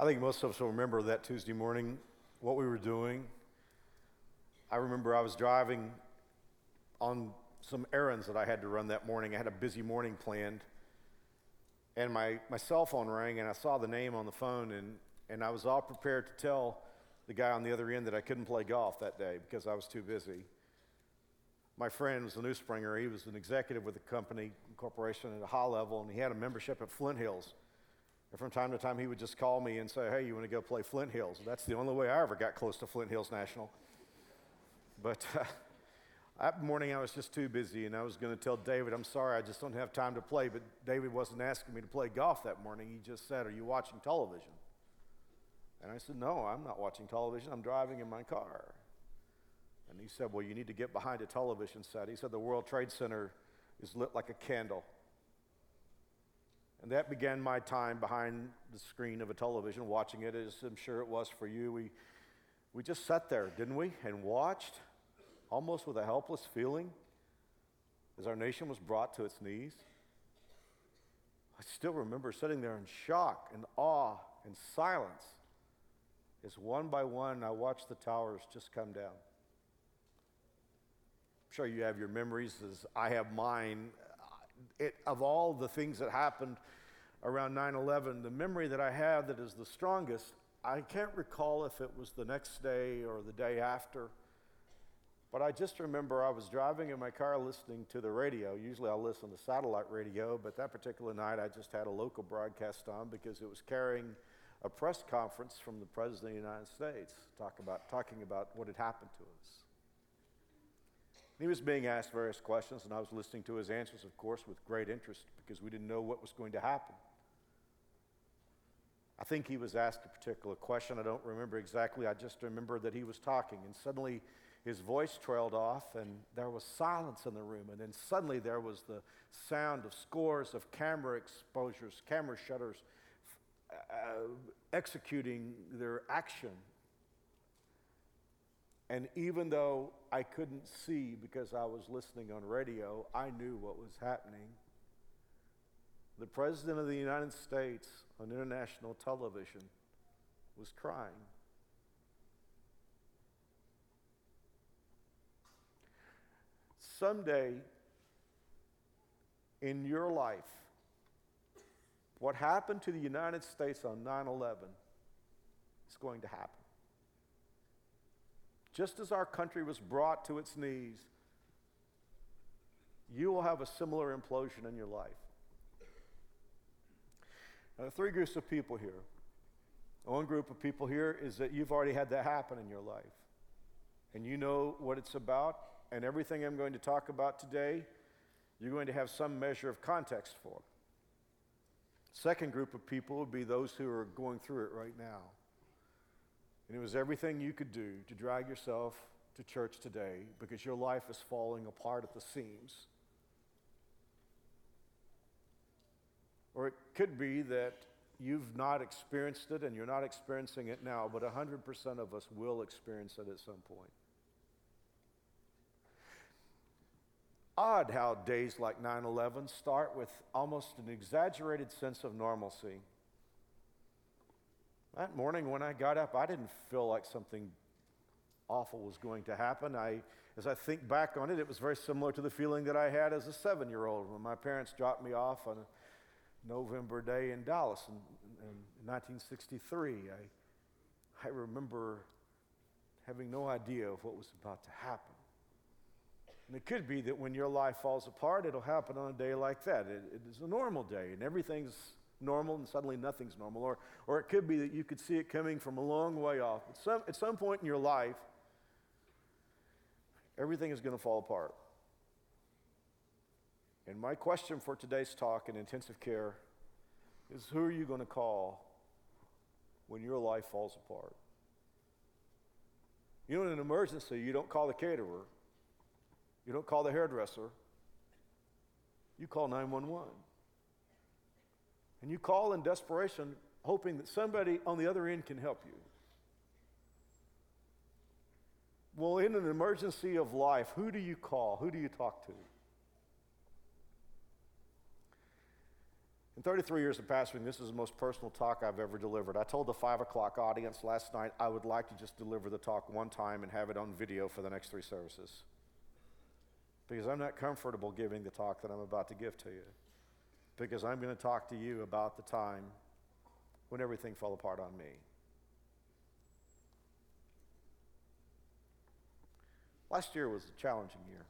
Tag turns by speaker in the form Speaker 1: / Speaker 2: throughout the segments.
Speaker 1: I think most of us will remember that Tuesday morning, what we were doing. I remember I was driving on some errands that I had to run that morning. I had a busy morning planned. And my, my cell phone rang, and I saw the name on the phone, and, and I was all prepared to tell the guy on the other end that I couldn't play golf that day because I was too busy. My friend was a new springer. He was an executive with a company, corporation at a high level, and he had a membership at Flint Hills. And from time to time, he would just call me and say, Hey, you want to go play Flint Hills? That's the only way I ever got close to Flint Hills National. But uh, that morning, I was just too busy, and I was going to tell David, I'm sorry, I just don't have time to play. But David wasn't asking me to play golf that morning. He just said, Are you watching television? And I said, No, I'm not watching television. I'm driving in my car. And he said, Well, you need to get behind a television set. He said, The World Trade Center is lit like a candle. And that began my time behind the screen of a television, watching it, as I'm sure it was for you. We, we just sat there, didn't we, and watched, almost with a helpless feeling, as our nation was brought to its knees. I still remember sitting there in shock and awe and silence as one by one I watched the towers just come down. I'm sure you have your memories as I have mine it, of all the things that happened around 9 11, the memory that I have that is the strongest, I can't recall if it was the next day or the day after, but I just remember I was driving in my car listening to the radio. Usually I'll listen to satellite radio, but that particular night I just had a local broadcast on because it was carrying a press conference from the President of the United States talk about, talking about what had happened to us. He was being asked various questions, and I was listening to his answers, of course, with great interest because we didn't know what was going to happen. I think he was asked a particular question. I don't remember exactly. I just remember that he was talking, and suddenly his voice trailed off, and there was silence in the room. And then suddenly there was the sound of scores of camera exposures, camera shutters uh, executing their action and even though I couldn't see because I was listening on radio, I knew what was happening. The President of the United States on international television was crying. Someday in your life, what happened to the United States on 9 11 is going to happen just as our country was brought to its knees, you will have a similar implosion in your life. Now, the three groups of people here. One group of people here is that you've already had that happen in your life. And you know what it's about, and everything I'm going to talk about today, you're going to have some measure of context for. Second group of people would be those who are going through it right now. And it was everything you could do to drag yourself to church today because your life is falling apart at the seams. Or it could be that you've not experienced it and you're not experiencing it now, but 100% of us will experience it at some point. Odd how days like 9 11 start with almost an exaggerated sense of normalcy. That morning when I got up, I didn't feel like something awful was going to happen. I, as I think back on it, it was very similar to the feeling that I had as a seven year old when my parents dropped me off on a November day in Dallas in, in 1963. I, I remember having no idea of what was about to happen. And it could be that when your life falls apart, it'll happen on a day like that. it, it is a normal day and everything's normal and suddenly nothing's normal. Or, or it could be that you could see it coming from a long way off. At some, at some point in your life, everything is going to fall apart. And my question for today's talk in intensive care is who are you going to call when your life falls apart? You know, in an emergency, you don't call the caterer, you don't call the hairdresser, you call 911. And you call in desperation, hoping that somebody on the other end can help you. Well, in an emergency of life, who do you call? Who do you talk to? In 33 years of pastoring, this is the most personal talk I've ever delivered. I told the 5 o'clock audience last night I would like to just deliver the talk one time and have it on video for the next three services. Because I'm not comfortable giving the talk that I'm about to give to you. Because I'm going to talk to you about the time when everything fell apart on me. Last year was a challenging year.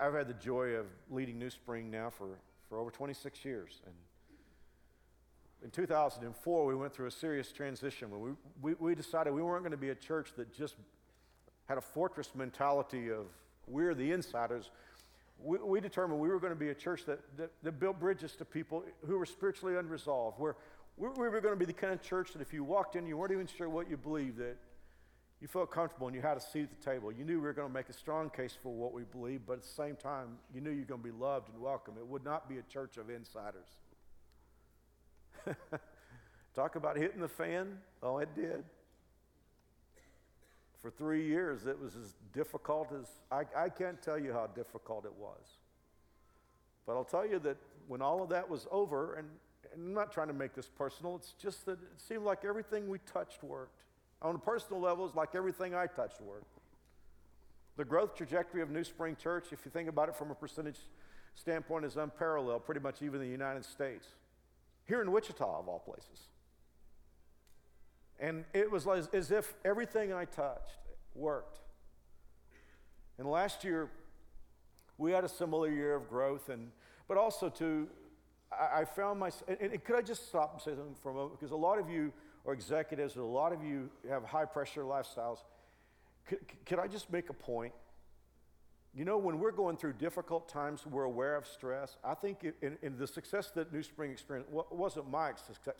Speaker 1: I've had the joy of leading New Spring now for, for over 26 years. And in 2004, we went through a serious transition when we, we, we decided we weren't going to be a church that just had a fortress mentality of we're the insiders. We, we determined we were going to be a church that, that, that, built bridges to people who were spiritually unresolved, where we, we were going to be the kind of church that if you walked in, you weren't even sure what you believed, that you felt comfortable and you had a seat at the table. You knew we were going to make a strong case for what we believed, but at the same time, you knew you were going to be loved and welcome. It would not be a church of insiders. Talk about hitting the fan. Oh, it did. For three years, it was as difficult as I, I can't tell you how difficult it was. But I'll tell you that when all of that was over, and, and I'm not trying to make this personal, it's just that it seemed like everything we touched worked. On a personal level, it's like everything I touched worked. The growth trajectory of New Spring Church, if you think about it from a percentage standpoint, is unparalleled, pretty much even in the United States. Here in Wichita, of all places. And it was as, if everything I touched worked. And last year, we had a similar year of growth, and, but also to, I, found myself, and, and could I just stop and say something for a moment? Because a lot of you are executives, or a lot of you have high pressure lifestyles. Could, could I just make a point? You know, when we're going through difficult times, we're aware of stress. I think in, in the success that New Spring experienced wasn't my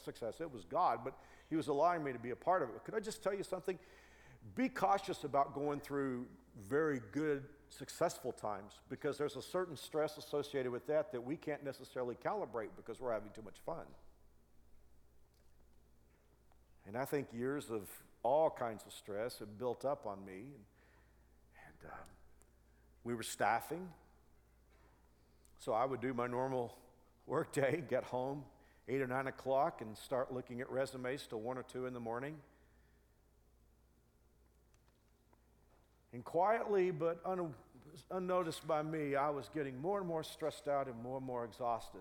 Speaker 1: success, it was God, but He was allowing me to be a part of it. Could I just tell you something? Be cautious about going through very good, successful times because there's a certain stress associated with that that we can't necessarily calibrate because we're having too much fun. And I think years of all kinds of stress have built up on me. And, and uh, we were staffing. So I would do my normal work day, get home, 8 or 9 o'clock, and start looking at resumes till 1 or 2 in the morning. And quietly, but un- unnoticed by me, I was getting more and more stressed out and more and more exhausted.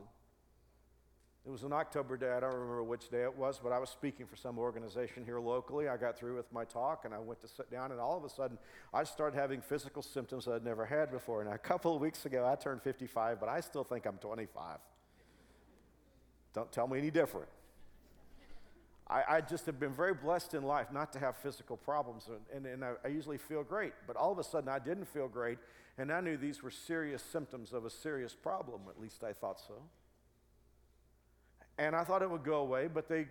Speaker 1: It was an October day. I don't remember which day it was, but I was speaking for some organization here locally. I got through with my talk and I went to sit down, and all of a sudden, I started having physical symptoms I'd never had before. And a couple of weeks ago, I turned 55, but I still think I'm 25. Don't tell me any different. I, I just have been very blessed in life not to have physical problems, and, and, and I, I usually feel great. But all of a sudden, I didn't feel great, and I knew these were serious symptoms of a serious problem. At least I thought so. And I thought it would go away, but they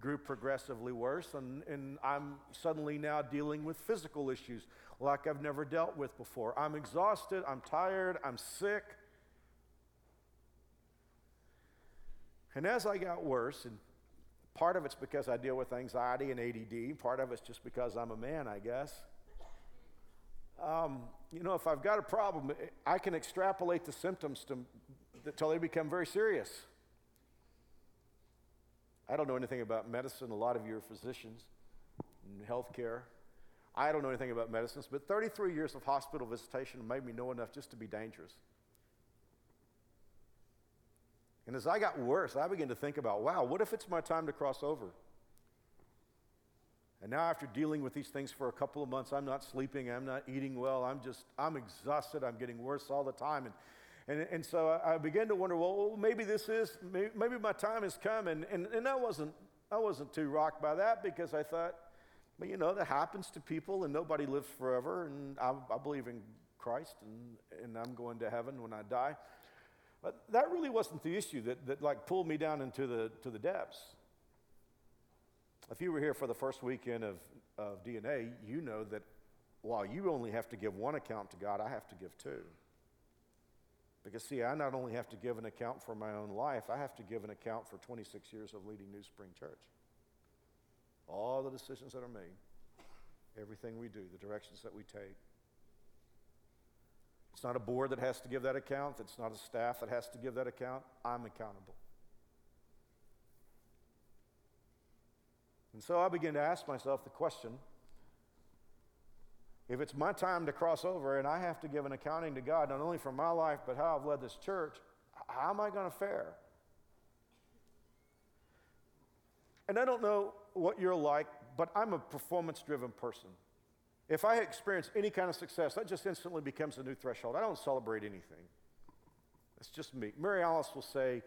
Speaker 1: grew progressively worse. And, and I'm suddenly now dealing with physical issues like I've never dealt with before. I'm exhausted, I'm tired, I'm sick. And as I got worse, and part of it's because I deal with anxiety and ADD, part of it's just because I'm a man, I guess. Um, you know, if I've got a problem, I can extrapolate the symptoms to, until they become very serious. I don't know anything about medicine. A lot of you are physicians in healthcare. I don't know anything about medicines, but 33 years of hospital visitation made me know enough just to be dangerous. And as I got worse, I began to think about wow, what if it's my time to cross over? And now, after dealing with these things for a couple of months, I'm not sleeping, I'm not eating well, I'm just, I'm exhausted, I'm getting worse all the time. And and, and so I began to wonder, well, maybe this is, maybe, maybe my time has come. And, and, and I, wasn't, I wasn't too rocked by that because I thought, well, you know, that happens to people and nobody lives forever. And I, I believe in Christ and, and I'm going to heaven when I die. But that really wasn't the issue that, that like pulled me down into the, to the depths. If you were here for the first weekend of, of DNA, you know that while you only have to give one account to God, I have to give two. Because, see, I not only have to give an account for my own life, I have to give an account for 26 years of leading New Spring Church. All the decisions that are made, everything we do, the directions that we take. It's not a board that has to give that account. It's not a staff that has to give that account. I'm accountable. And so I began to ask myself the question if it's my time to cross over and I have to give an accounting to God, not only for my life, but how I've led this church, how am I going to fare? And I don't know what you're like, but I'm a performance driven person. If I experience any kind of success, that just instantly becomes a new threshold. I don't celebrate anything. It's just me. Mary Alice will say,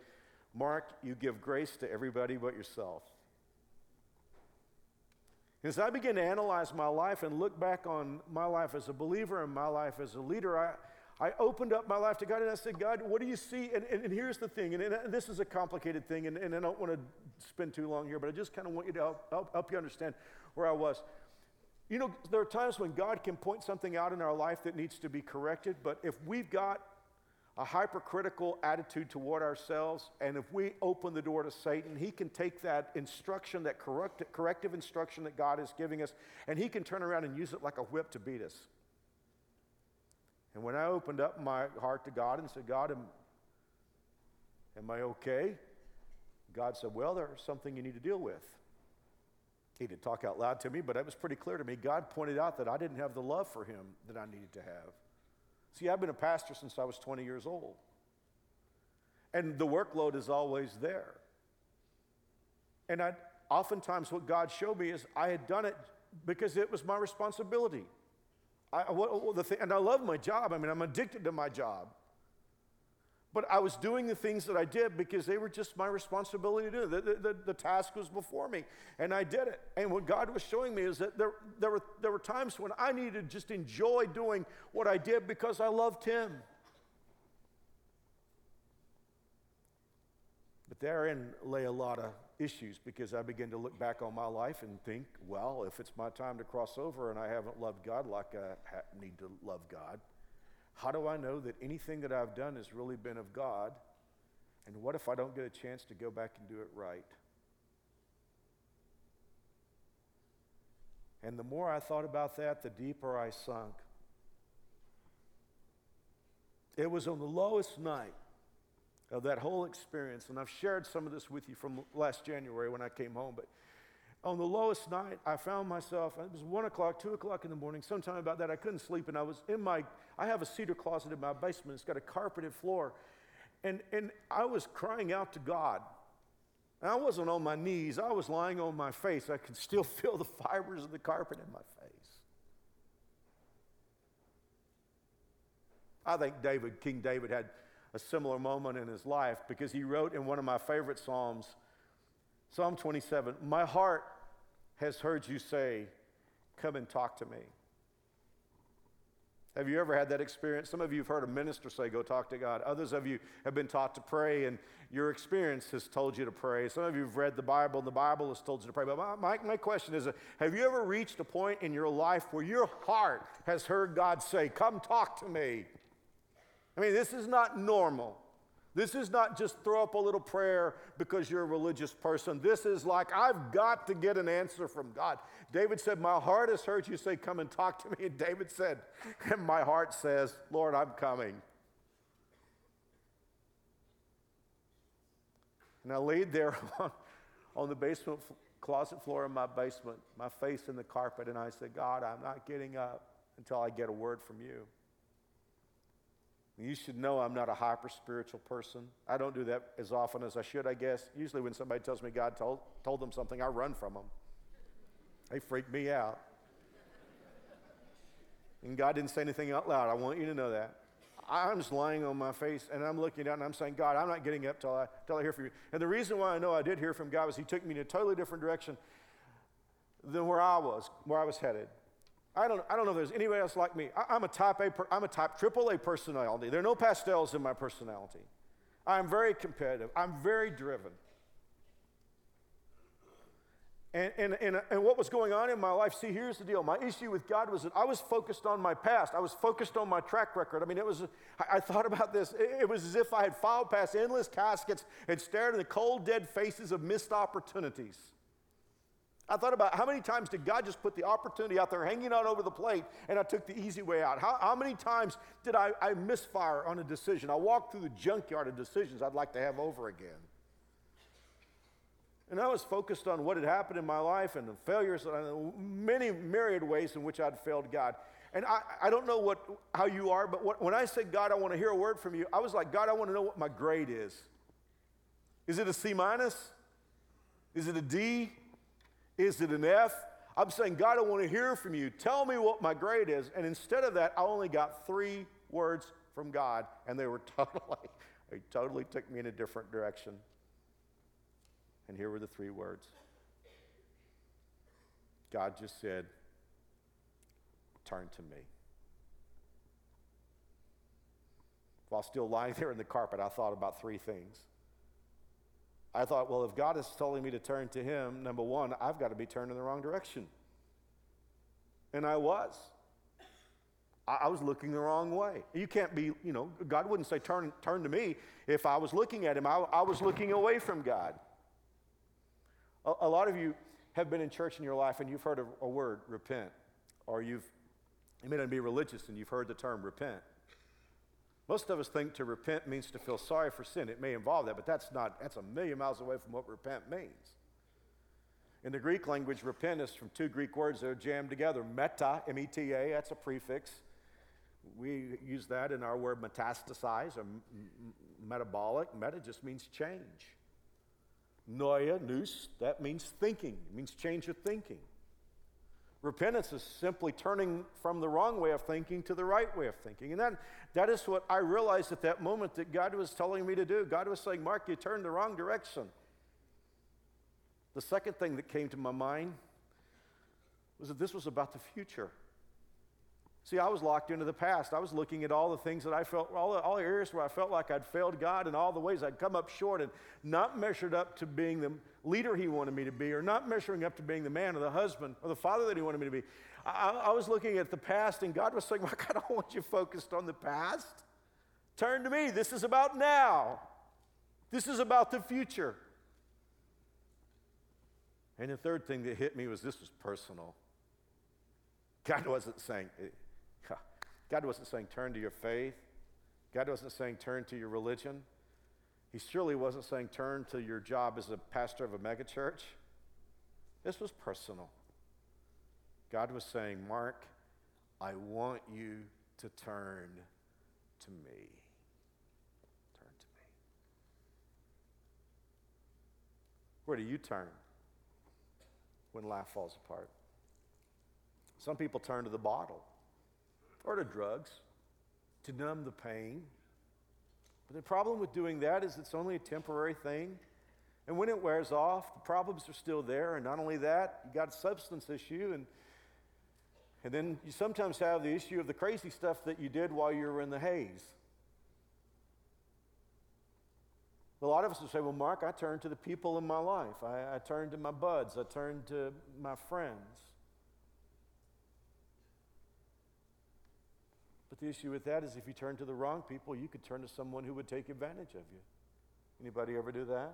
Speaker 1: Mark, you give grace to everybody but yourself. As I begin to analyze my life and look back on my life as a believer and my life as a leader, I, I opened up my life to God and I said, God, what do you see? And, and, and here's the thing, and, and, this is a complicated thing, and, and I don't want to spend too long here, but I just kind of want you to help, help, help you understand where I was. You know, there are times when God can point something out in our life that needs to be corrected, but if we've got a hypercritical attitude toward ourselves, and if we open the door to Satan, he can take that instruction, that correct, corrective instruction that God is giving us, and he can turn around and use it like a whip to beat us. And when I opened up my heart to God and said, God, am, am I okay? God said, Well, there's something you need to deal with. He didn't talk out loud to me, but it was pretty clear to me. God pointed out that I didn't have the love for him that I needed to have. See, I've been a pastor since I was 20 years old. And the workload is always there. And I, oftentimes, what God showed me is I had done it because it was my responsibility. I, the thing, and I love my job. I mean, I'm addicted to my job. But I was doing the things that I did because they were just my responsibility to do. The, the, the, task was before me, and I did it. And what God was showing me is that there, there, were, there were times when I needed to just enjoy doing what I did because I loved Him. But therein lay a lot of issues because I began to look back on my life and think, well, if it's my time to cross over and I haven't loved God like I need to love God, how do I know that anything that I've done has really been of God? And what if I don't get a chance to go back and do it right? And the more I thought about that, the deeper I sunk. It was on the lowest night of that whole experience, and I've shared some of this with you from last January when I came home, but on the lowest night, I found myself, it was one o'clock, two o'clock in the morning, sometime about that, I couldn't sleep, and I was in my, I have a cedar closet in my basement, it's got a carpeted floor, and, and I was crying out to God. And I wasn't on my knees, I was lying on my face. I could still feel the fibers of the carpet in my face. I think David, King David, had a similar moment in his life because he wrote in one of my favorite Psalms, Psalm 27, My heart has heard you say, Come and talk to me. Have you ever had that experience? Some of you have heard a minister say, Go talk to God. Others of you have been taught to pray, and your experience has told you to pray. Some of you have read the Bible, and the Bible has told you to pray. But my, my question is uh, Have you ever reached a point in your life where your heart has heard God say, Come talk to me? I mean, this is not normal. This is not just throw up a little prayer because you're a religious person. This is like, I've got to get an answer from God. David said, My heart has heard you say, Come and talk to me. And David said, And my heart says, Lord, I'm coming. And I laid there on, on the basement closet floor in my basement, my face in the carpet, and I said, God, I'm not getting up until I get a word from you. You should know I'm not a hyper spiritual person. I don't do that as often as I should, I guess. Usually, when somebody tells me God told, told them something, I run from them. They freak me out. And God didn't say anything out loud. I want you to know that. I'm just lying on my face and I'm looking down and I'm saying, God, I'm not getting up till I, till I hear from you. And the reason why I know I did hear from God was He took me in a totally different direction than where I was, where I was headed. I don't, I don't know if there's anybody else like me. I, am a type A, I'm a type triple A personality. There are no pastels in my personality. I'm very competitive. I'm very driven. And, and, and, and what was going on in my life, see, here's the deal. My issue with God was that I was focused on my past. I was focused on my track record. I mean, it was, I, I thought about this. It, it was as if I had filed past endless caskets and stared in the cold, dead faces of missed opportunities. I thought about how many times did God just put the opportunity out there hanging out over the plate and I took the easy way out? How, how many times did I, I misfire on a decision? I walked through the junkyard of decisions I'd like to have over again. And I was focused on what had happened in my life and the failures, many myriad ways in which I'd failed God. And I, I don't know what, how you are, but what, when I said, God, I want to hear a word from you, I was like, God, I want to know what my grade is. Is it a C minus? Is it a D? Is it an F? I'm saying, God, I want to hear from you. Tell me what my grade is. And instead of that, I only got three words from God, and they were totally, they totally took me in a different direction. And here were the three words God just said, Turn to me. While still lying there in the carpet, I thought about three things. I thought, well, if God is telling me to turn to Him, number one, I've got to be turned in the wrong direction. And I was. I, was looking the wrong way. You can't be, you know, God wouldn't say, turn, turn to me. If I was looking at Him, I, I was looking away from God. A, a, lot of you have been in church in your life and you've heard a, a word, repent. Or you've, you may not be religious and you've heard the term repent. Most of us think to repent means to feel sorry for sin. It may involve that, but that's not, that's a million miles away from what repent means. In the Greek language, repent is from two Greek words that are jammed together. Meta, M E T A, that's a prefix. We use that in our word metastasize or m- metabolic. Meta just means change. Noia, nous, that means thinking, it means change of thinking. Repentance is simply turning from the wrong way of thinking to the right way of thinking. And that, that is what I realized at that moment that God was telling me to do. God was saying, Mark, you turned the wrong direction. The second thing that came to my mind was that this was about the future. See, I was locked into the past. I was looking at all the things that I felt, all the, all the areas where I felt like I'd failed God and all the ways I'd come up short and not measured up to being the leader He wanted me to be or not measuring up to being the man or the husband or the father that He wanted me to be. I, I was looking at the past and God was saying, well, I don't want you focused on the past. Turn to me. This is about now, this is about the future. And the third thing that hit me was this was personal. God wasn't saying, God wasn't saying turn to your faith. God wasn't saying turn to your religion. He surely wasn't saying turn to your job as a pastor of a megachurch. This was personal. God was saying, Mark, I want you to turn to me. Turn to me. Where do you turn when life falls apart? Some people turn to the bottle or to drugs to numb the pain. But the problem with doing that is it's only a temporary thing. And when it wears off, the problems are still there. And not only that, you got a substance issue. And, and then you sometimes have the issue of the crazy stuff that you did while you were in the haze. A lot of us will say, Well, Mark, I turned to the people in my life. I, I turned to my buds. I turned to my friends. But the issue with that is if you turn to the wrong people, you could turn to someone who would take advantage of you. Anybody ever do that?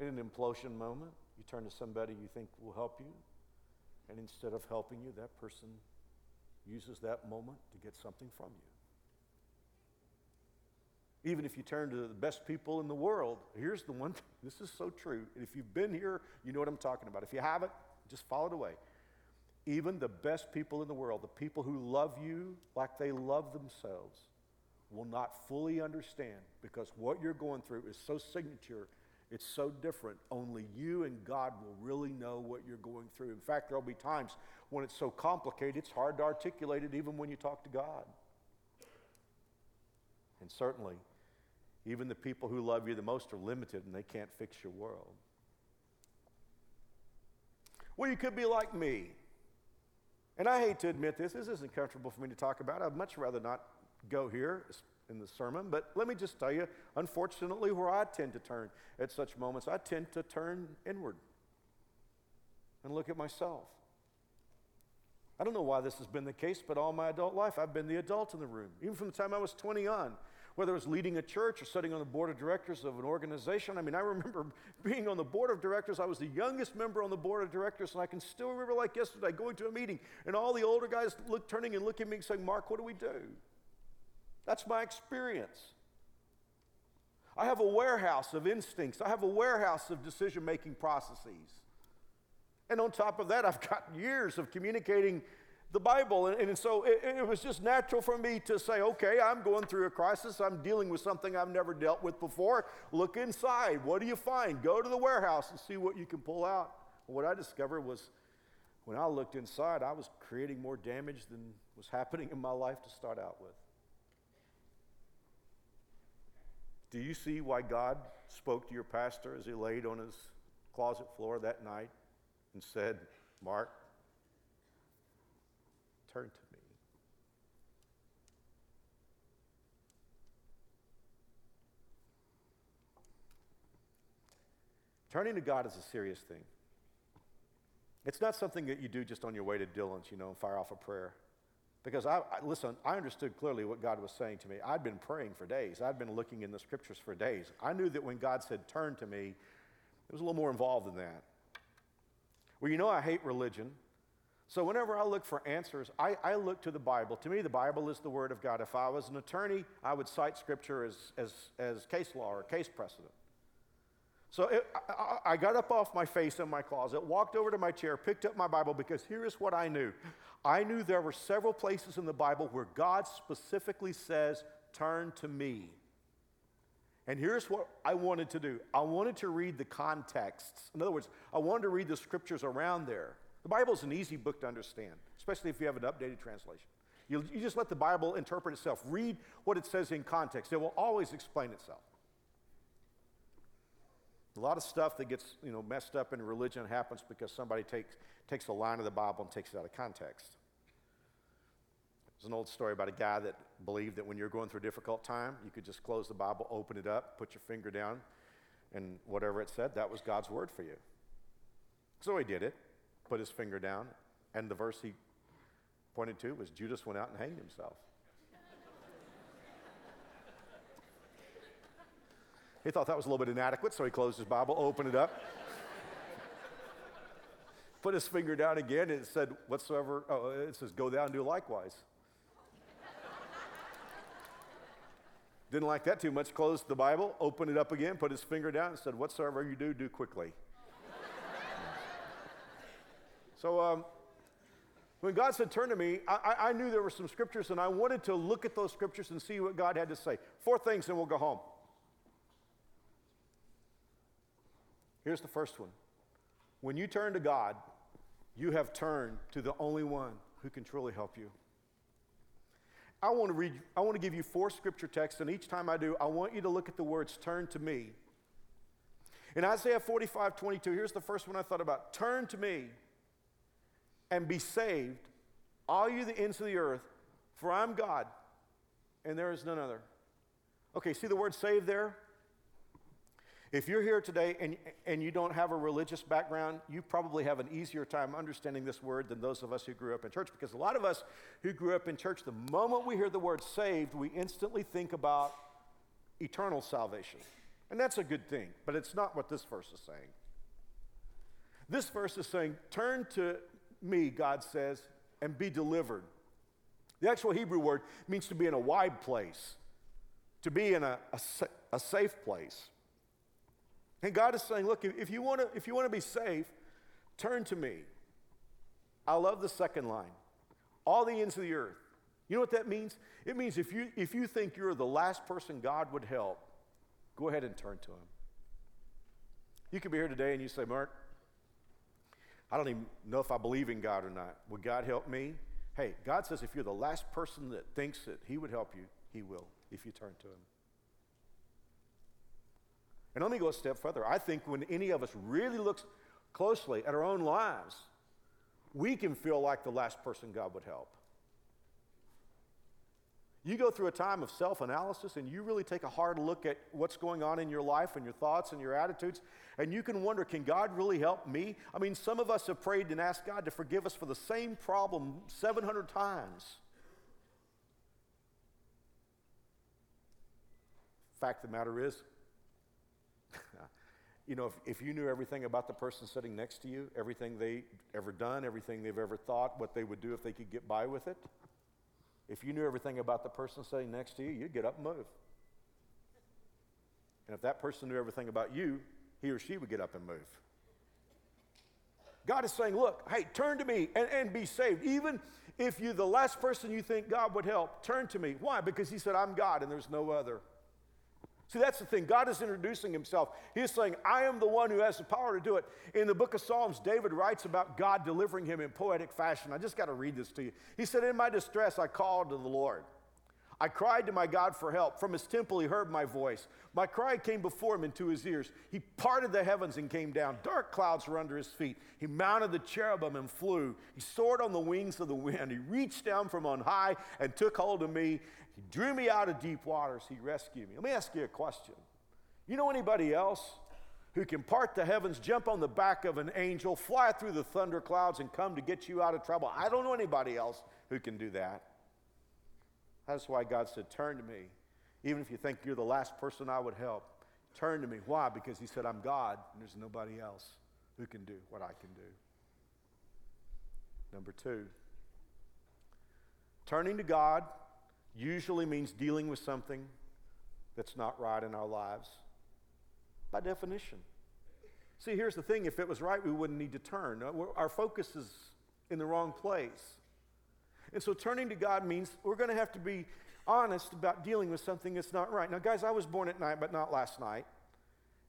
Speaker 1: In an implosion moment, you turn to somebody you think will help you, and instead of helping you, that person uses that moment to get something from you. Even if you turn to the best people in the world, here's the one, this is so true. If you've been here, you know what I'm talking about. If you haven't, just follow it away. Even the best people in the world, the people who love you like they love themselves, will not fully understand because what you're going through is so signature, it's so different. Only you and God will really know what you're going through. In fact, there'll be times when it's so complicated, it's hard to articulate it even when you talk to God. And certainly, even the people who love you the most are limited and they can't fix your world. Well, you could be like me. And I hate to admit this, this isn't comfortable for me to talk about. I'd much rather not go here in the sermon, but let me just tell you, unfortunately, where I tend to turn at such moments, I tend to turn inward and look at myself. I don't know why this has been the case, but all my adult life, I've been the adult in the room. Even from the time I was 20 on, whether it was leading a church or sitting on the board of directors of an organization. I mean, I remember being on the board of directors. I was the youngest member on the board of directors, and I can still remember like yesterday going to a meeting and all the older guys look, turning and looking at me and saying, Mark, what do we do? That's my experience. I have a warehouse of instincts, I have a warehouse of decision making processes. And on top of that, I've got years of communicating the Bible. And, and so it, it, was just natural for me to say, okay, I'm going through a crisis. I'm dealing with something I've never dealt with before. Look inside. What do you find? Go to the warehouse and see what you can pull out. What I discovered was when I looked inside, I was creating more damage than was happening in my life to start out with. Do you see why God spoke to your pastor as he laid on his closet floor that night and said, Mark, turn to me. Turning to God is a serious thing. It's not something that you do just on your way to Dillon's, you know, and fire off a prayer. Because I, I, listen, I understood clearly what God was saying to me. I'd been praying for days. I'd been looking in the scriptures for days. I knew that when God said turn to me, it was a little more involved than that. Well, you know I hate religion. So whenever I look for answers, I, I, look to the Bible. To me, the Bible is the Word of God. If I was an attorney, I would cite Scripture as, as, as case law or case precedent. So it, I, I got up off my face in my closet, walked over to my chair, picked up my Bible because here's what I knew. I knew there were several places in the Bible where God specifically says, Turn to me. And here's what I wanted to do I wanted to read the contexts. In other words, I wanted to read the scriptures around there. The Bible is an easy book to understand, especially if you have an updated translation. You, you just let the Bible interpret itself. Read what it says in context, it will always explain itself. A lot of stuff that gets you know, messed up in religion happens because somebody takes, takes a line of the Bible and takes it out of context. There's an old story about a guy that believed that when you're going through a difficult time, you could just close the Bible, open it up, put your finger down, and whatever it said, that was God's word for you. So he did it put his finger down, and the verse he pointed to was Judas went out and hanged himself. he thought that was a little bit inadequate, so he closed his Bible, opened it up, put his finger down again, and it said, Whatsoever, oh, it says, Go down and do likewise. Didn't like that too much, closed the Bible, opened it up again, put his finger down, and said, Whatsoever you do, do quickly. So um, when God said, Turn to me, I, I knew there were some scriptures and I wanted to look at those scriptures and see what God had to say. Four things and we'll go home. Here's the first one When you turn to God, you have turned to the only one who can truly help you. I want to read, I want to give you four scripture texts, and each time I do, I want you to look at the words turn to me. In Isaiah 45, 22, here's the first one I thought about. Turn to me and be saved, all you the ends of the earth, for I'm God, and there is none other. Okay, see the word saved there? If you're here today and, and you don't have a religious background, you probably have an easier time understanding this word than those of us who grew up in church. Because a lot of us who grew up in church, the moment we hear the word saved, we instantly think about eternal salvation. And that's a good thing, but it's not what this verse is saying. This verse is saying, turn to me, God says, and be delivered. The actual Hebrew word means to be in a wide place, to be in a, a, a safe place. And God is saying, look, if you want to be safe, turn to me. I love the second line. All the ends of the earth. You know what that means? It means if you if you think you're the last person God would help, go ahead and turn to him. You could be here today and you say, Mark, I don't even know if I believe in God or not. Would God help me? Hey, God says if you're the last person that thinks that He would help you, He will if you turn to Him. And let me go a step further. I think when any of us really looks closely at our own lives, we can feel like the last person God would help. You go through a time of self analysis and you really take a hard look at what's going on in your life and your thoughts and your attitudes, and you can wonder can God really help me? I mean, some of us have prayed and asked God to forgive us for the same problem 700 times. fact of the matter is, you know, if, if you knew everything about the person sitting next to you, everything they ever done, everything they've ever thought, what they would do if they could get by with it, if you knew everything about the person sitting next to you, you'd get up and move. And if that person knew everything about you, he or she would get up and move. God is saying, Look, hey, turn to me and, and be saved. Even if you're the last person you think God would help, turn to me. Why? Because He said, I'm God and there's no other. See, that's the thing. God is introducing himself. He's saying, I am the one who has the power to do it. In the book of Psalms, David writes about God delivering him in poetic fashion. I just got to read this to you. He said, In my distress, I called to the Lord. I cried to my God for help. From his temple, he heard my voice. My cry came before him into his ears. He parted the heavens and came down. Dark clouds were under his feet. He mounted the cherubim and flew. He soared on the wings of the wind. He reached down from on high and took hold of me. He drew me out of deep waters. He rescued me. Let me ask you a question. You know anybody else who can part the heavens, jump on the back of an angel, fly through the thunder clouds, and come to get you out of trouble? I don't know anybody else who can do that. That's why God said, Turn to me. Even if you think you're the last person I would help, turn to me. Why? Because He said, I'm God, and there's nobody else who can do what I can do. Number two, turning to God usually means dealing with something that's not right in our lives, by definition. See, here's the thing if it was right, we wouldn't need to turn. Uh, our focus is in the wrong place. And so turning to God means we're going to have to be honest about dealing with something that's not right. Now, guys, I was born at night, but not last night.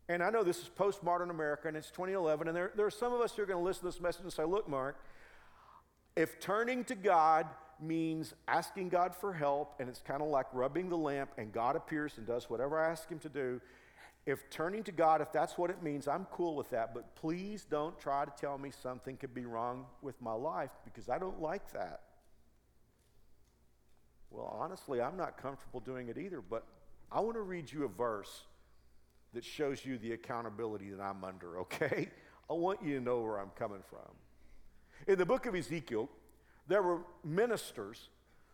Speaker 1: And I know this is postmodern America and it's 2011. And there, there are some of us who are going to listen to this message and say, look, Mark, if turning to God means asking God for help and it's kind of like rubbing the lamp and God appears and does whatever I ask him to do, if turning to God, if that's what it means, I'm cool with that. But please don't try to tell me something could be wrong with my life because I don't like that. Well, honestly, I'm not comfortable doing it either, but I want to read you a verse that shows you the accountability that I'm under, okay? I want you to know where I'm coming from. In the book of Ezekiel, there were ministers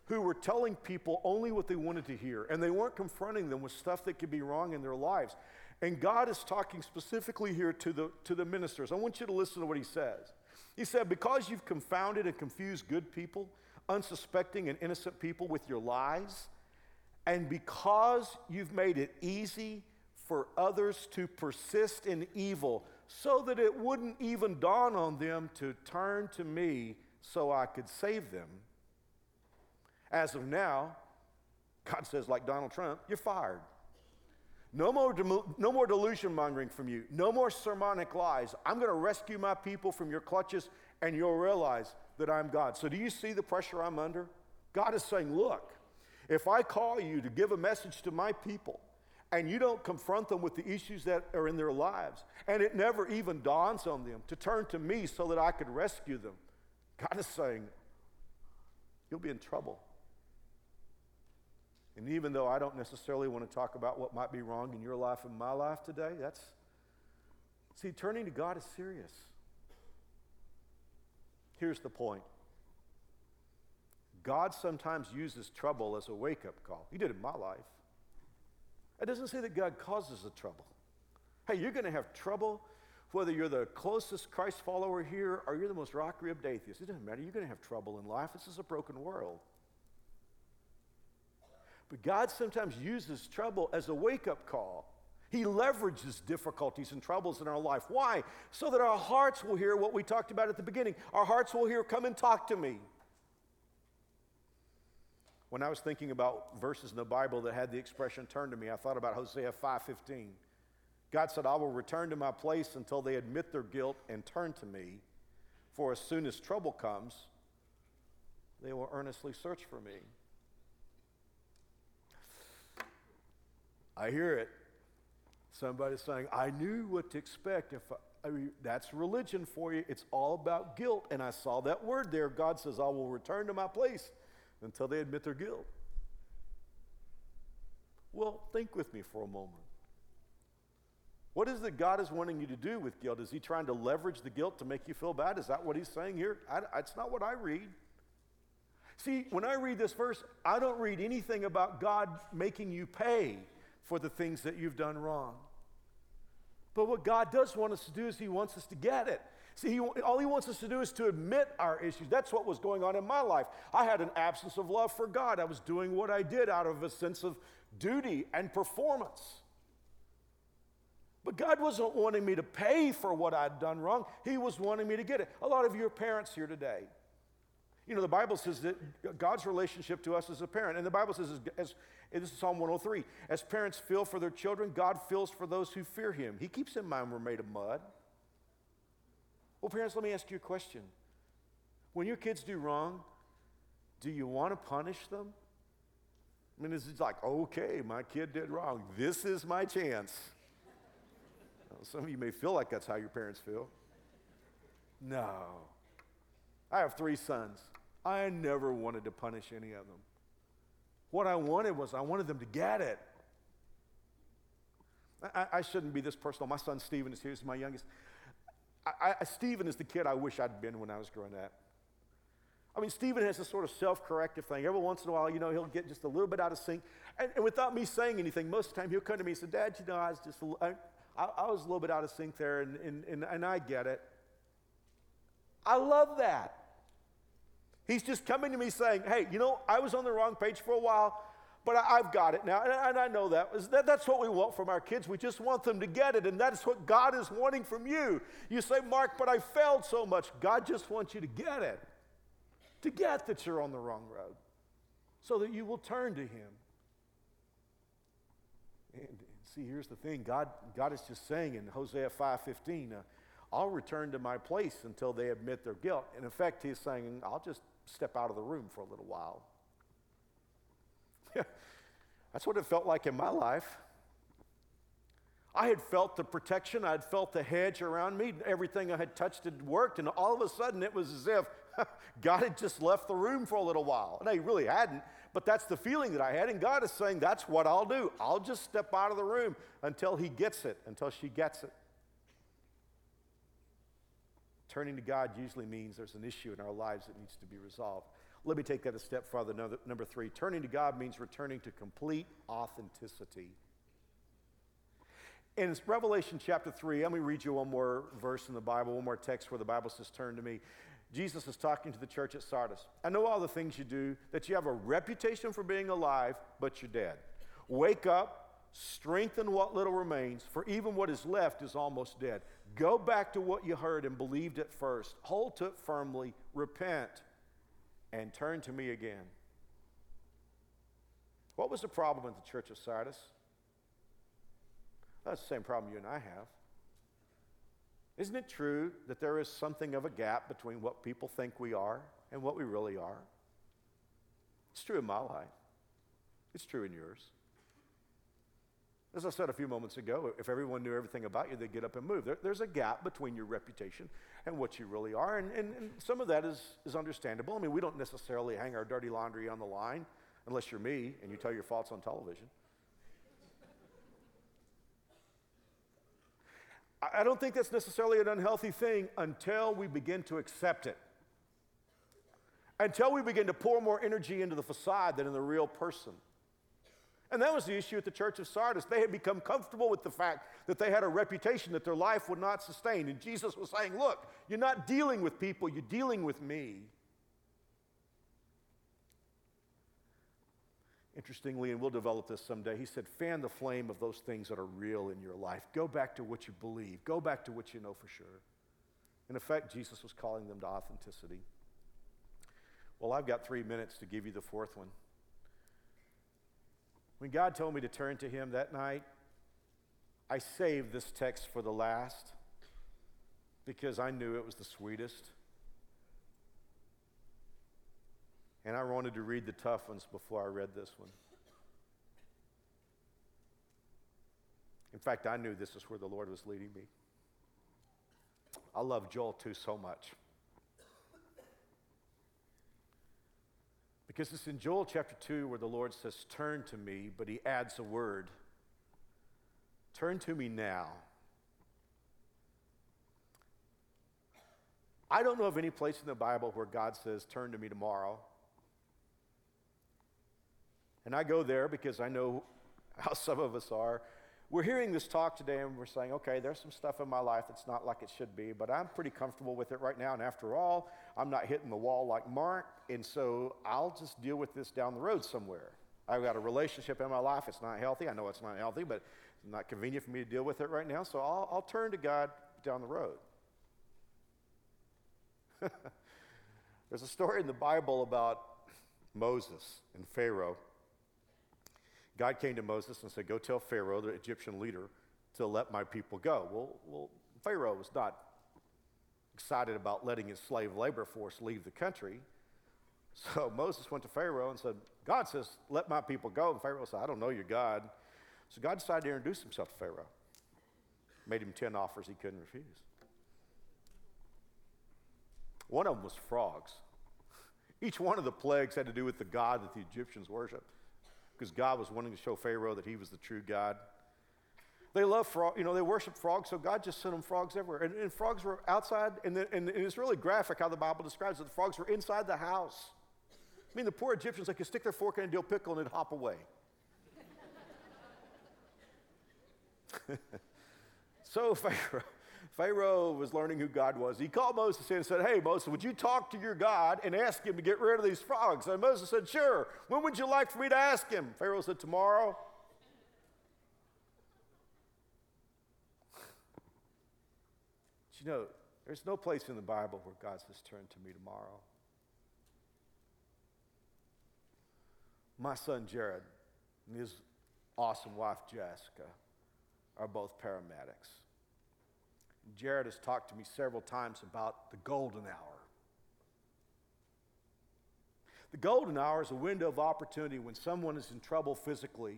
Speaker 1: who were telling people only what they wanted to hear, and they weren't confronting them with stuff that could be wrong in their lives. And God is talking specifically here to the, to the ministers. I want you to listen to what he says. He said, Because you've confounded and confused good people unsuspecting and innocent people with your lies. And because you've made it easy for others to persist in evil, so that it wouldn't even dawn on them to turn to me so I could save them. As of now, God says, like Donald Trump, you're fired. No more, no more delusion mongering from you. No more sermonic lies. I'm going to rescue my people from your clutches, and you'll realize that I'm God. So, do you see the pressure I'm under? God is saying, Look, if I call you to give a message to my people, and you don't confront them with the issues that are in their lives, and it never even dawns on them to turn to me so that I could rescue them, God is saying, You'll be in trouble. And even though I don't necessarily want to talk about what might be wrong in your life and my life today, that's, see, turning to God is serious. Here's the point God sometimes uses trouble as a wake up call. He did in my life. It doesn't say that God causes the trouble. Hey, you're going to have trouble whether you're the closest Christ follower here or you're the most rock ribbed atheist. It doesn't matter. You're going to have trouble in life. This is a broken world. But God sometimes uses trouble as a wake up call. He leverages difficulties and troubles in our life. Why? So that our hearts will hear what we talked about at the beginning. Our hearts will hear, Come and talk to me. When I was thinking about verses in the Bible that had the expression turn to me, I thought about Hosea 5:15. God said, I will return to my place until they admit their guilt and turn to me. For as soon as trouble comes, they will earnestly search for me. I hear it. Somebody's saying, I knew what to expect. If I, I mean, that's religion for you. It's all about guilt. And I saw that word there. God says, I will return to my place until they admit their guilt. Well, think with me for a moment. What is it God is wanting you to do with guilt? Is He trying to leverage the guilt to make you feel bad? Is that what He's saying here? I, it's not what I read. See, when I read this verse, I don't read anything about God making you pay for the things that you've done wrong. But what God does want us to do is He wants us to get it. See, he, all He wants us to do is to admit our issues. That's what was going on in my life. I had an absence of love for God. I was doing what I did out of a sense of duty and performance. But God wasn't wanting me to pay for what I'd done wrong, He was wanting me to get it. A lot of you are parents here today. You know, the Bible says that God's relationship to us is a parent. And the Bible says, as, as this is Psalm 103, as parents feel for their children, God feels for those who fear Him. He keeps in mind we're made of mud. Well, parents, let me ask you a question. When your kids do wrong, do you want to punish them? I mean, it's like, okay, my kid did wrong. This is my chance. Some of you may feel like that's how your parents feel. No. I have three sons. I never wanted to punish any of them. What I wanted was, I wanted them to get it. I, I shouldn't be this personal. My son Stephen is here. He's my youngest. I, I, Stephen is the kid I wish I'd been when I was growing up. I mean, Stephen has this sort of self corrective thing. Every once in a while, you know, he'll get just a little bit out of sync. And, and, without me saying anything, most of the time he'll come to me and say, Dad, you know, I was just, I, I was a little bit out of sync there, and, and, and, and I get it. I love that. He's just coming to me saying, Hey, you know, I was on the wrong page for a while, but I, have got it now. And, and I know that. that. That's what we want from our kids. We just want them to get it. And that's what God is wanting from you. You say, Mark, but I failed so much. God just wants you to get it, to get that you're on the wrong road, so that you will turn to Him. And see, here's the thing God, God is just saying in Hosea 5.15, uh, I'll return to my place until they admit their guilt. And in fact, he's saying, I'll just step out of the room for a little while. That's what it felt like in my life. I had felt the protection, I had felt the hedge around me, everything I had touched had worked, and all of a sudden it was as if God had just left the room for a little while. No, He really hadn't, but that's the feeling that I had, and God is saying, That's what I'll do. I'll just step out of the room until He gets it, until she gets it. Turning to God usually means there's an issue in our lives that needs to be resolved. Let me take that a step further. Number, three, turning to God means returning to complete authenticity. In Revelation chapter 3, let me read you one more verse in the Bible, one more text where the Bible says, Turn to me. Jesus is talking to the church at Sardis. I know all the things you do, that you have a reputation for being alive, but you're dead. Wake up, strengthen what little remains, for even what is left is almost dead. Go back to what you heard and believed at first. Hold to it firmly, repent and turn to me again. What was the problem with the church of Sardis? That's the same problem you and I have. Isn't it true that there is something of a gap between what people think we are and what we really are? It's true in my life, it's true in yours. As I said a few moments ago, if everyone knew everything about you, they'd get up and move. There, there's a gap between your reputation and what you really are, and, and, and some of that is, is understandable. I mean, we don't necessarily hang our dirty laundry on the line unless you're me and you tell your faults on television. I don't think that's necessarily an unhealthy thing until we begin to accept it. Until we begin to pour more energy into the facade than in the real person. And that was the issue at the church of Sardis. They had become comfortable with the fact that they had a reputation that their life would not sustain. And Jesus was saying, Look, you're not dealing with people, you're dealing with me. Interestingly, and we'll develop this someday, he said, fan the flame of those things that are real in your life. Go back to what you believe, go back to what you know for sure. In effect, Jesus was calling them to authenticity. Well, I've got three minutes to give you the fourth one. When God told me to turn to Him that night, I saved this text for the last because I knew it was the sweetest. And I wanted to read the tough ones before I read this one. In fact, I knew this is where the Lord was leading me. I love Joel 2 so much. Because it's in Joel chapter 2 where the Lord says, Turn to me, but he adds a word Turn to me now. I don't know of any place in the Bible where God says, Turn to me tomorrow. And I go there because I know how some of us are. We're hearing this talk today and we're saying, okay, there's some stuff in my life that's not like it should be, but I'm pretty comfortable with it right now. And after all, I'm not hitting the wall like Mark, and so I'll just deal with this down the road somewhere. I've got a relationship in my life. It's not healthy. I know it's not healthy, but it's not convenient for me to deal with it right now, so I'll, I'll turn to God down the road. There's a story in the Bible about Moses and Pharaoh. God came to Moses and said, Go tell Pharaoh, the Egyptian leader, to let my people go. Well, well Pharaoh was not excited about letting his slave labor force leave the country. So Moses went to Pharaoh and said, God says, Let my people go. And Pharaoh said, I don't know your God. So God decided to introduce himself to Pharaoh. Made him 10 offers he couldn't refuse. One of them was frogs. Each one of the plagues had to do with the God that the Egyptians worshiped, because God was wanting to show Pharaoh that he was the true God. They love frog, you know, they worship frogs, so God just sent them frogs everywhere. And, and frogs were outside, and, the, and, it's really graphic how the Bible describes it. The frogs were inside the house. I mean, the poor Egyptians, they could stick their fork in a dill pickle and it'd hop away. so Pharaoh, Pharaoh was learning who God was. He called Moses in and said, Hey, Moses, would you talk to your God and ask him to get rid of these frogs? And Moses said, Sure. When would you like for me to ask him? Pharaoh said, Tomorrow. But you know, there's no place in the Bible where God says, Turn to me tomorrow. My son Jared and his awesome wife Jessica are both paramedics. Jared has talked to me several times about the golden hour. The golden hour is a window of opportunity when someone is in trouble physically,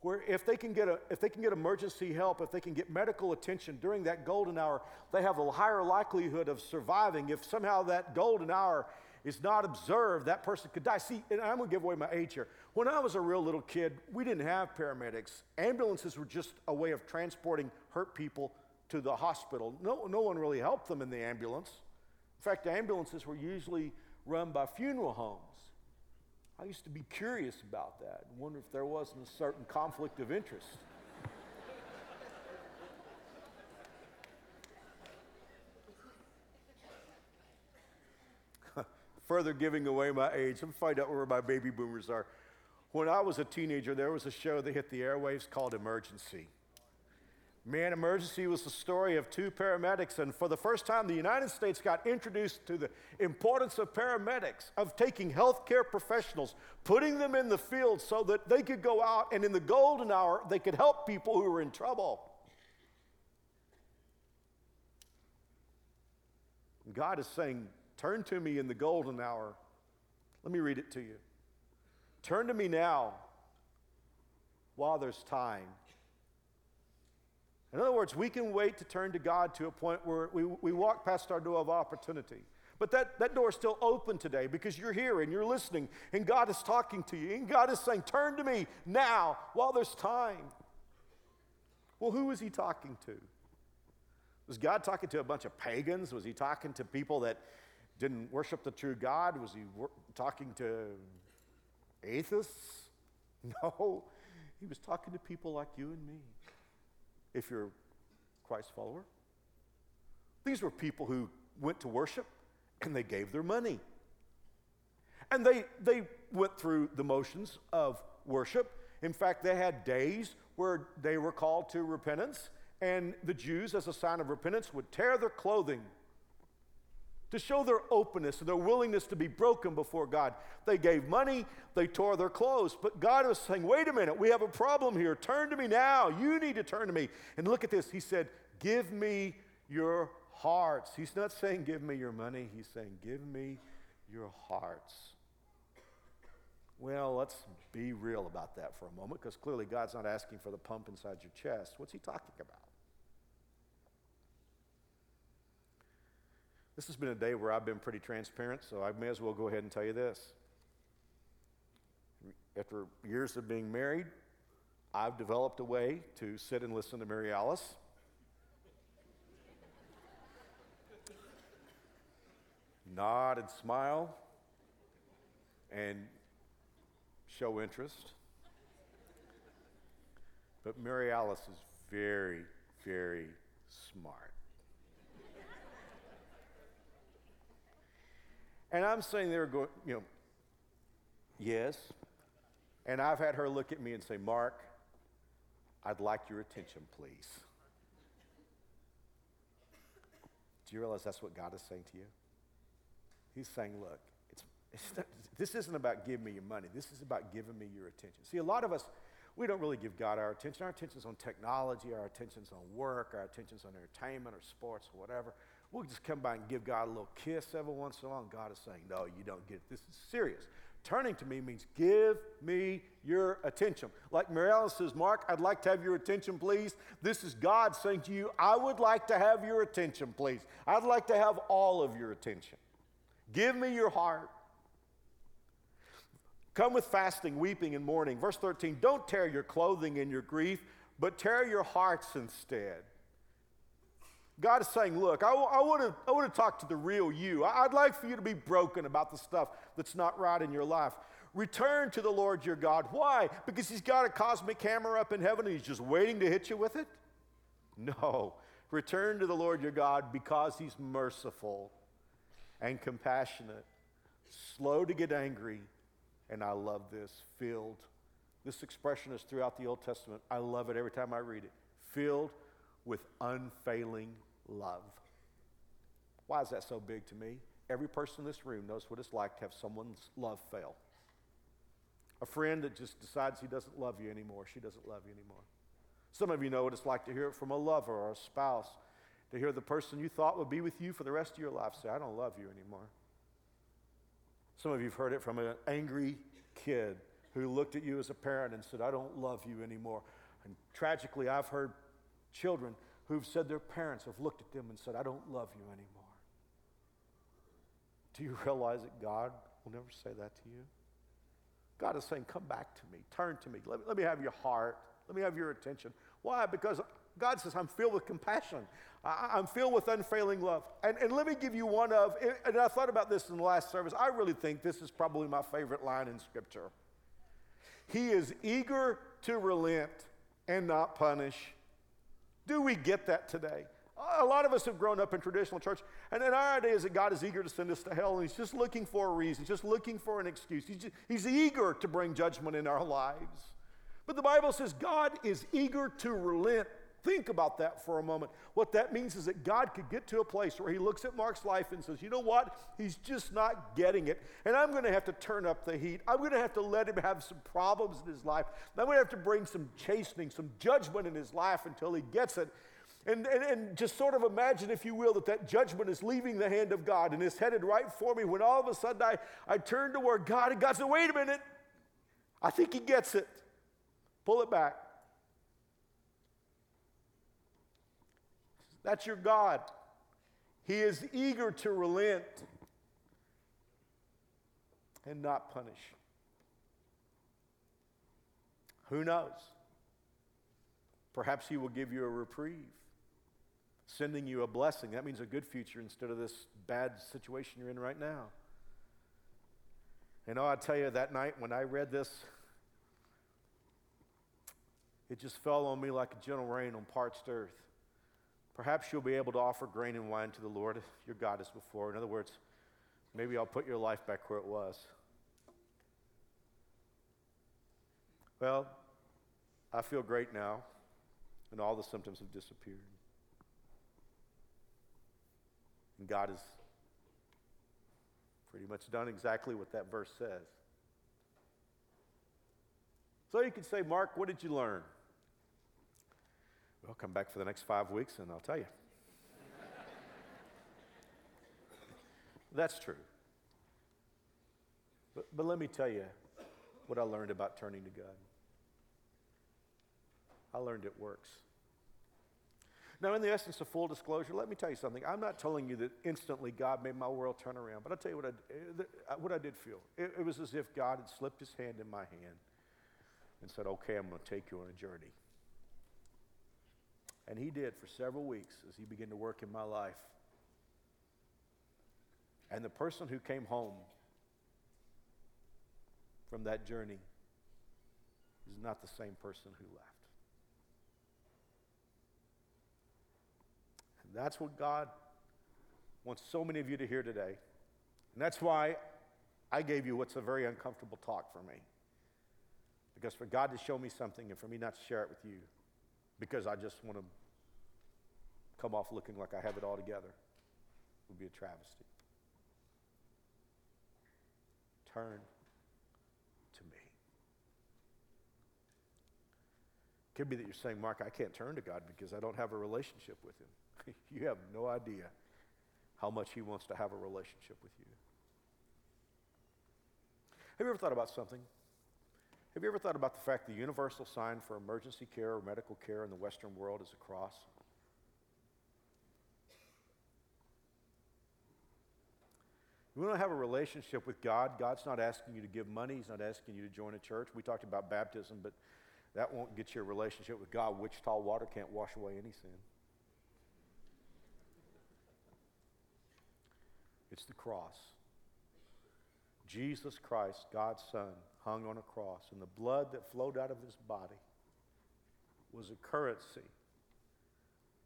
Speaker 1: where if they can get, a, if they can get emergency help, if they can get medical attention during that golden hour, they have a higher likelihood of surviving. If somehow that golden hour is not observed, that person could die. See, and I'm going to give away my age here. When I was a real little kid, we didn't have paramedics. Ambulances were just a way of transporting hurt people to the hospital. No, no one really helped them in the ambulance. In fact, ambulances were usually run by funeral homes. I used to be curious about that and wonder if there wasn't a certain conflict of interest. Further giving away my age, let me find out where my baby boomers are. When I was a teenager, there was a show that hit the airwaves called Emergency. Man Emergency was the story of two paramedics, and for the first time, the United States got introduced to the importance of paramedics, of taking healthcare professionals, putting them in the field so that they could go out and in the golden hour, they could help people who were in trouble. God is saying, Turn to me in the golden hour. Let me read it to you. Turn to me now while there's time. In other words, we can wait to turn to God to a point where we, we walk past our door of opportunity. But that, that door is still open today because you're here and you're listening and God is talking to you. And God is saying, Turn to me now while there's time. Well, who is He talking to? Was God talking to a bunch of pagans? Was He talking to people that didn't worship the true God? Was He wor- talking to atheists? No, He was talking to people like you and me if you're a Christ follower. These were people who went to worship and they gave their money. And they, they went through the motions of worship. In fact, they had days where they were called to repentance, and the Jews, as a sign of repentance, would tear their clothing to show their openness and their willingness to be broken before God. They gave money, they tore their clothes, but God was saying, wait a minute, we have a problem here. Turn to me now. You need to turn to me. And look at this. He said, Give me your hearts. He's not saying, Give me your money. He's saying, Give me your hearts. Well, let's be real about that for a moment because clearly God's not asking for the pump inside your chest. What's he talking about? This has been a day where I've been pretty transparent, so I may as well go ahead and tell you this. After years of being married, I've developed a way to sit and listen to Mary Alice. Nod and smile and show interest. But Mary Alice is very, very smart. And I'm sitting there going, you know, yes. And I've had her look at me and say, Mark, I'd like your attention, please. Do you realize that's what God is saying to you? He's saying, look, it's, it's not, this isn't about giving me your money. This is about giving me your attention. See, a lot of us, we don't really give God our attention. Our attention's on technology, our attention's on work, our attention's on entertainment or sports or whatever. We'll just come by and give God a little kiss every once in a while, and God is saying, No, you don't get it. This is serious. Turning to me means give me your attention. Like Alice says, Mark, I'd like to have your attention, please. This is God saying to you, I would like to have your attention, please. I'd like to have all of your attention. Give me your heart. Come with fasting, weeping, and mourning. Verse 13, don't tear your clothing in your grief, but tear your hearts instead. God is saying, Look, I, I want to I talk to the real you. I'd like for you to be broken about the stuff that's not right in your life. Return to the Lord your God. Why? Because He's got a cosmic camera up in heaven and He's just waiting to hit you with it? No. Return to the Lord your God because He's merciful and compassionate, slow to get angry, and I love this, filled. This expression is throughout the Old Testament. I love it every time I read it. Filled with unfailing love. Why is that so big to me? Every person in this room knows what it's like to have someone's love fail. A friend that just decides he doesn't love you anymore, she doesn't love you anymore. Some of you know what it's like to hear it from a lover or a spouse, to hear the person you thought would be with you for the rest of your life say, I don't love you anymore. Some of you have heard it from an angry kid who looked at you as a parent and said, I don't love you anymore. And tragically, I've heard children who've said their parents have looked at them and said, I don't love you anymore. Do you realize that God will never say that to you? God is saying, Come back to me, turn to me, let, let me have your heart, let me have your attention. Why? Because God says, I'm filled with compassion. I, am filled with unfailing love. And, and let me give you one of, and I thought about this in the last service. I really think this is probably my favorite line in Scripture. He is eager to relent and not punish. Do we get that today? A lot of us have grown up in traditional church, and then our idea is that God is eager to send us to hell, and He's just looking for a reason, He's just looking for an excuse. He's, just, he's eager to bring judgment in our lives. But the Bible says God is eager to relent. Think about that for a moment. What that means is that God could get to a place where He looks at Mark's life and says, You know what? He's just not getting it. And I'm going to have to turn up the heat. I'm going to have to let him have some problems in his life. I'm going to have to bring some chastening, some judgment in his life until he gets it. And, and, and, just sort of imagine, if you will, that that judgment is leaving the hand of God and is headed right for me when all of a sudden I, I turn to where God and God said, wait a minute. I think he gets it. Pull it back. That's your God. He is eager to relent and not punish. Who knows? Perhaps He will give you a reprieve, sending you a blessing. That means a good future instead of this bad situation you're in right now. And oh, I tell you, that night when I read this, it just fell on me like a gentle rain on parched earth. Perhaps you'll be able to offer grain and wine to the Lord your God as before. In other words, maybe I'll put your life back where it was. Well, I feel great now, and all the symptoms have disappeared. And God has pretty much done exactly what that verse says. So you could say, Mark, what did you learn? Well, come back for the next five weeks and I'll tell you. That's true. But, but let me tell you what I learned about turning to God. I learned it works. Now, in the essence of full disclosure, let me tell you something. I'm not telling you that instantly God made my world turn around, but I'll tell you what I, eh, what I did feel. It, it was as if God had slipped his hand in my hand and said, Okay, I'm going to take you on a journey. And he did for several weeks as he began to work in my life. And the person who came home from that journey is not the same person who left. And that's what God wants so many of you to hear today. And that's why I gave you what's a very uncomfortable talk for me. Because for God to show me something and for me not to share it with you because I just want to come off looking like I have it all together, would be a travesty. Turn to me. Could be that you're saying, Mark, I can't turn to God because I don't have a relationship with Him. you have no idea how much He wants to have a relationship with you. Have you ever thought about something? Have you ever thought about the fact the universal sign for emergency care or medical care in the Western world is a cross? You want to have a relationship with God. God's not asking you to give money. He's not asking you to join a church. We talked about baptism, but that won't get you a relationship with God. Wichita water can't wash away any sin. It's the cross. Jesus Christ, God's Son, hung on a cross, and the blood that flowed out of his body was a currency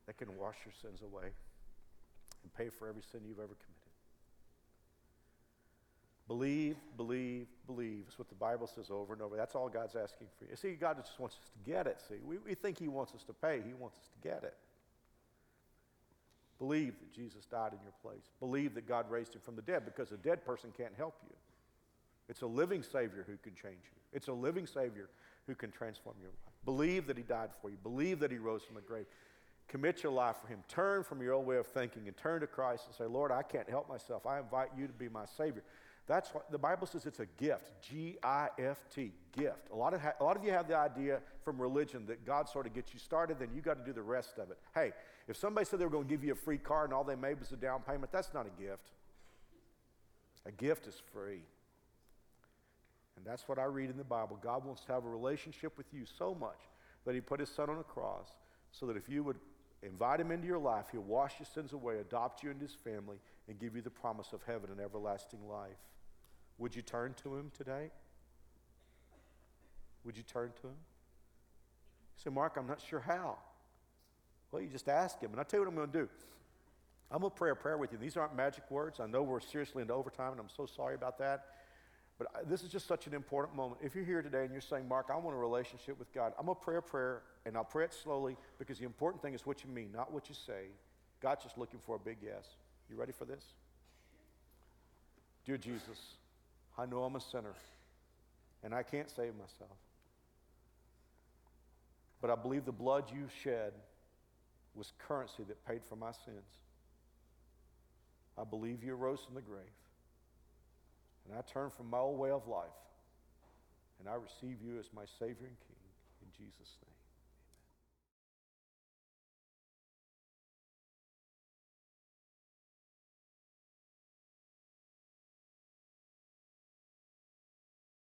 Speaker 1: that can wash your sins away and pay for every sin you've ever committed. Believe, believe, believe. That's what the Bible says over and over. That's all God's asking for you. See, God just wants us to get it. See, we, we think He wants us to pay, He wants us to get it. Believe that Jesus died in your place. Believe that God raised Him from the dead because a dead person can't help you. It's a living Savior who can change you, it's a living Savior who can transform your life. Believe that He died for you, believe that He rose from the grave. Commit your life for Him. Turn from your old way of thinking and turn to Christ and say, Lord, I can't help myself. I invite you to be my Savior. That's what the Bible says it's a gift. G I F T, gift. A lot, of ha- a lot of you have the idea from religion that God sort of gets you started, then you got to do the rest of it. Hey, if somebody said they were going to give you a free car and all they made was a down payment, that's not a gift. A gift is free. And that's what I read in the Bible. God wants to have a relationship with you so much that He put His Son on a cross so that if you would invite Him into your life, He'll wash your sins away, adopt you into His family, and give you the promise of heaven and everlasting life. Would you turn to Him today? Would you turn to Him? You say, Mark, I'm not sure how. Well, you just ask Him. And I'll tell you what I'm going to do. I'm going to pray a prayer with you. These aren't magic words. I know we're seriously into overtime, and I'm so sorry about that. But I, this is just such an important moment. If you're here today and you're saying, Mark, I want a relationship with God, I'm going to pray a prayer, and I'll pray it slowly because the important thing is what you mean, not what you say. God's just looking for a big yes. You ready for this? Dear Jesus, I know I'm a sinner, and I can't save myself. But I believe the blood you shed was currency that paid for my sins. I believe you rose from the grave. And I turn from my old way of life. And I receive you as my Savior and King. In Jesus' name.